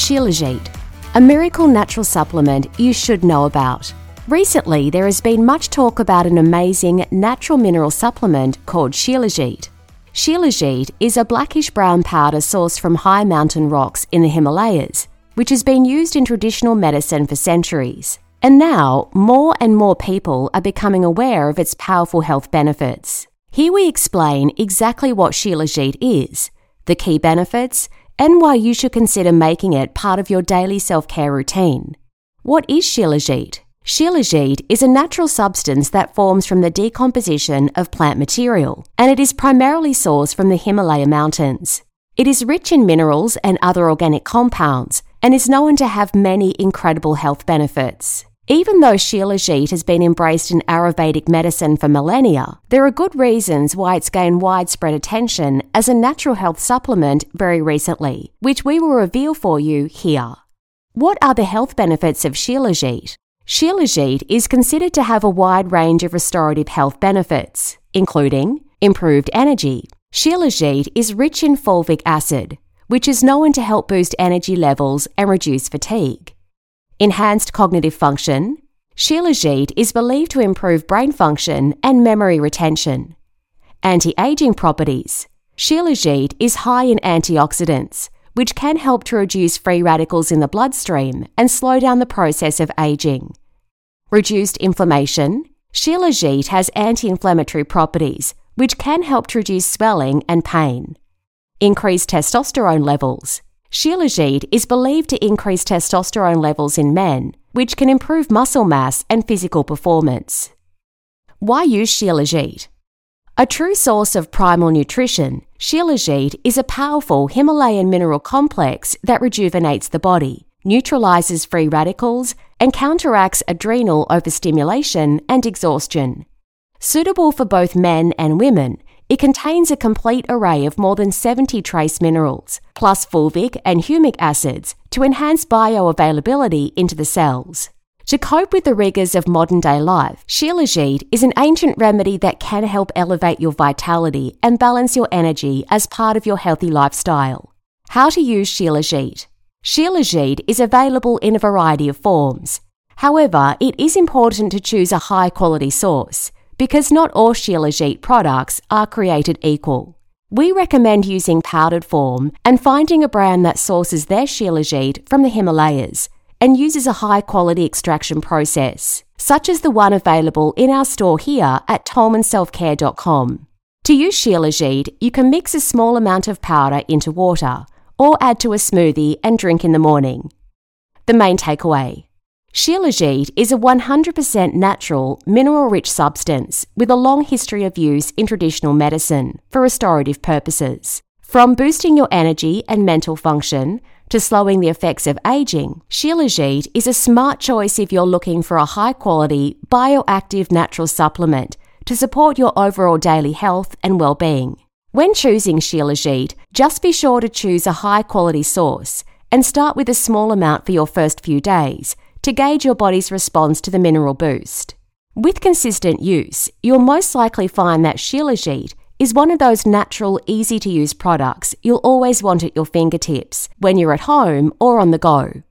Shilajit, a miracle natural supplement you should know about. Recently, there has been much talk about an amazing natural mineral supplement called Shilajit. Shilajit is a blackish brown powder sourced from high mountain rocks in the Himalayas, which has been used in traditional medicine for centuries. And now, more and more people are becoming aware of its powerful health benefits. Here we explain exactly what Shilajit is, the key benefits, and why you should consider making it part of your daily self care routine. What is Shilajit? Shilajit is a natural substance that forms from the decomposition of plant material, and it is primarily sourced from the Himalaya mountains. It is rich in minerals and other organic compounds and is known to have many incredible health benefits. Even though Shilajit has been embraced in Ayurvedic medicine for millennia, there are good reasons why it's gained widespread attention as a natural health supplement very recently, which we will reveal for you here. What are the health benefits of Shilajit? Shilajit is considered to have a wide range of restorative health benefits, including improved energy. Shilajit is rich in fulvic acid, which is known to help boost energy levels and reduce fatigue enhanced cognitive function, Shilajit is believed to improve brain function and memory retention. Anti aging properties. Shilajit is high in antioxidants, which can help to reduce free radicals in the bloodstream and slow down the process of aging. Reduced inflammation. Shilajit has anti inflammatory properties, which can help to reduce swelling and pain. Increased testosterone levels. Shilajit is believed to increase testosterone levels in men, which can improve muscle mass and physical performance. Why use Shilajit? A true source of primal nutrition, Shilajit is a powerful Himalayan mineral complex that rejuvenates the body, neutralizes free radicals, and counteracts adrenal overstimulation and exhaustion. Suitable for both men and women, it contains a complete array of more than 70 trace minerals, plus fulvic and humic acids to enhance bioavailability into the cells. To cope with the rigours of modern day life, Shilajit is an ancient remedy that can help elevate your vitality and balance your energy as part of your healthy lifestyle. How to use Shilajit. Shilajit is available in a variety of forms. However, it is important to choose a high quality source because not all Shilajit products are created equal. We recommend using powdered form and finding a brand that sources their Shilajit from the Himalayas and uses a high quality extraction process, such as the one available in our store here at tolmanselfcare.com. To use Shilajit, you can mix a small amount of powder into water or add to a smoothie and drink in the morning. The main takeaway Shilajit is a 100% natural, mineral rich substance with a long history of use in traditional medicine for restorative purposes. From boosting your energy and mental function to slowing the effects of aging, Shilajit is a smart choice if you're looking for a high quality, bioactive natural supplement to support your overall daily health and well being. When choosing Shilajit, just be sure to choose a high quality source and start with a small amount for your first few days to gauge your body's response to the mineral boost. With consistent use, you'll most likely find that Shilajit is one of those natural, easy to use products you'll always want at your fingertips when you're at home or on the go.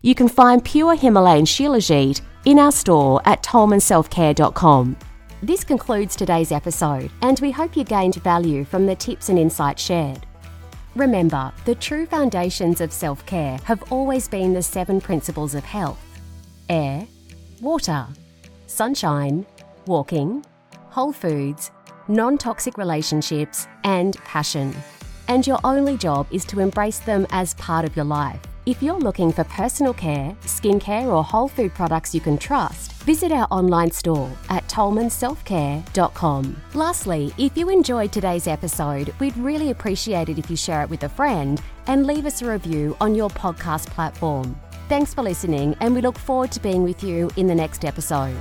You can find pure Himalayan Shilajit in our store at tolmanselfcare.com. This concludes today's episode, and we hope you gained value from the tips and insights shared. Remember, the true foundations of self care have always been the seven principles of health air, water, sunshine, walking, whole foods, non toxic relationships, and passion. And your only job is to embrace them as part of your life. If you're looking for personal care, skincare, or whole food products you can trust, visit our online store at tolmanselfcare.com. Lastly, if you enjoyed today's episode, we'd really appreciate it if you share it with a friend and leave us a review on your podcast platform. Thanks for listening, and we look forward to being with you in the next episode.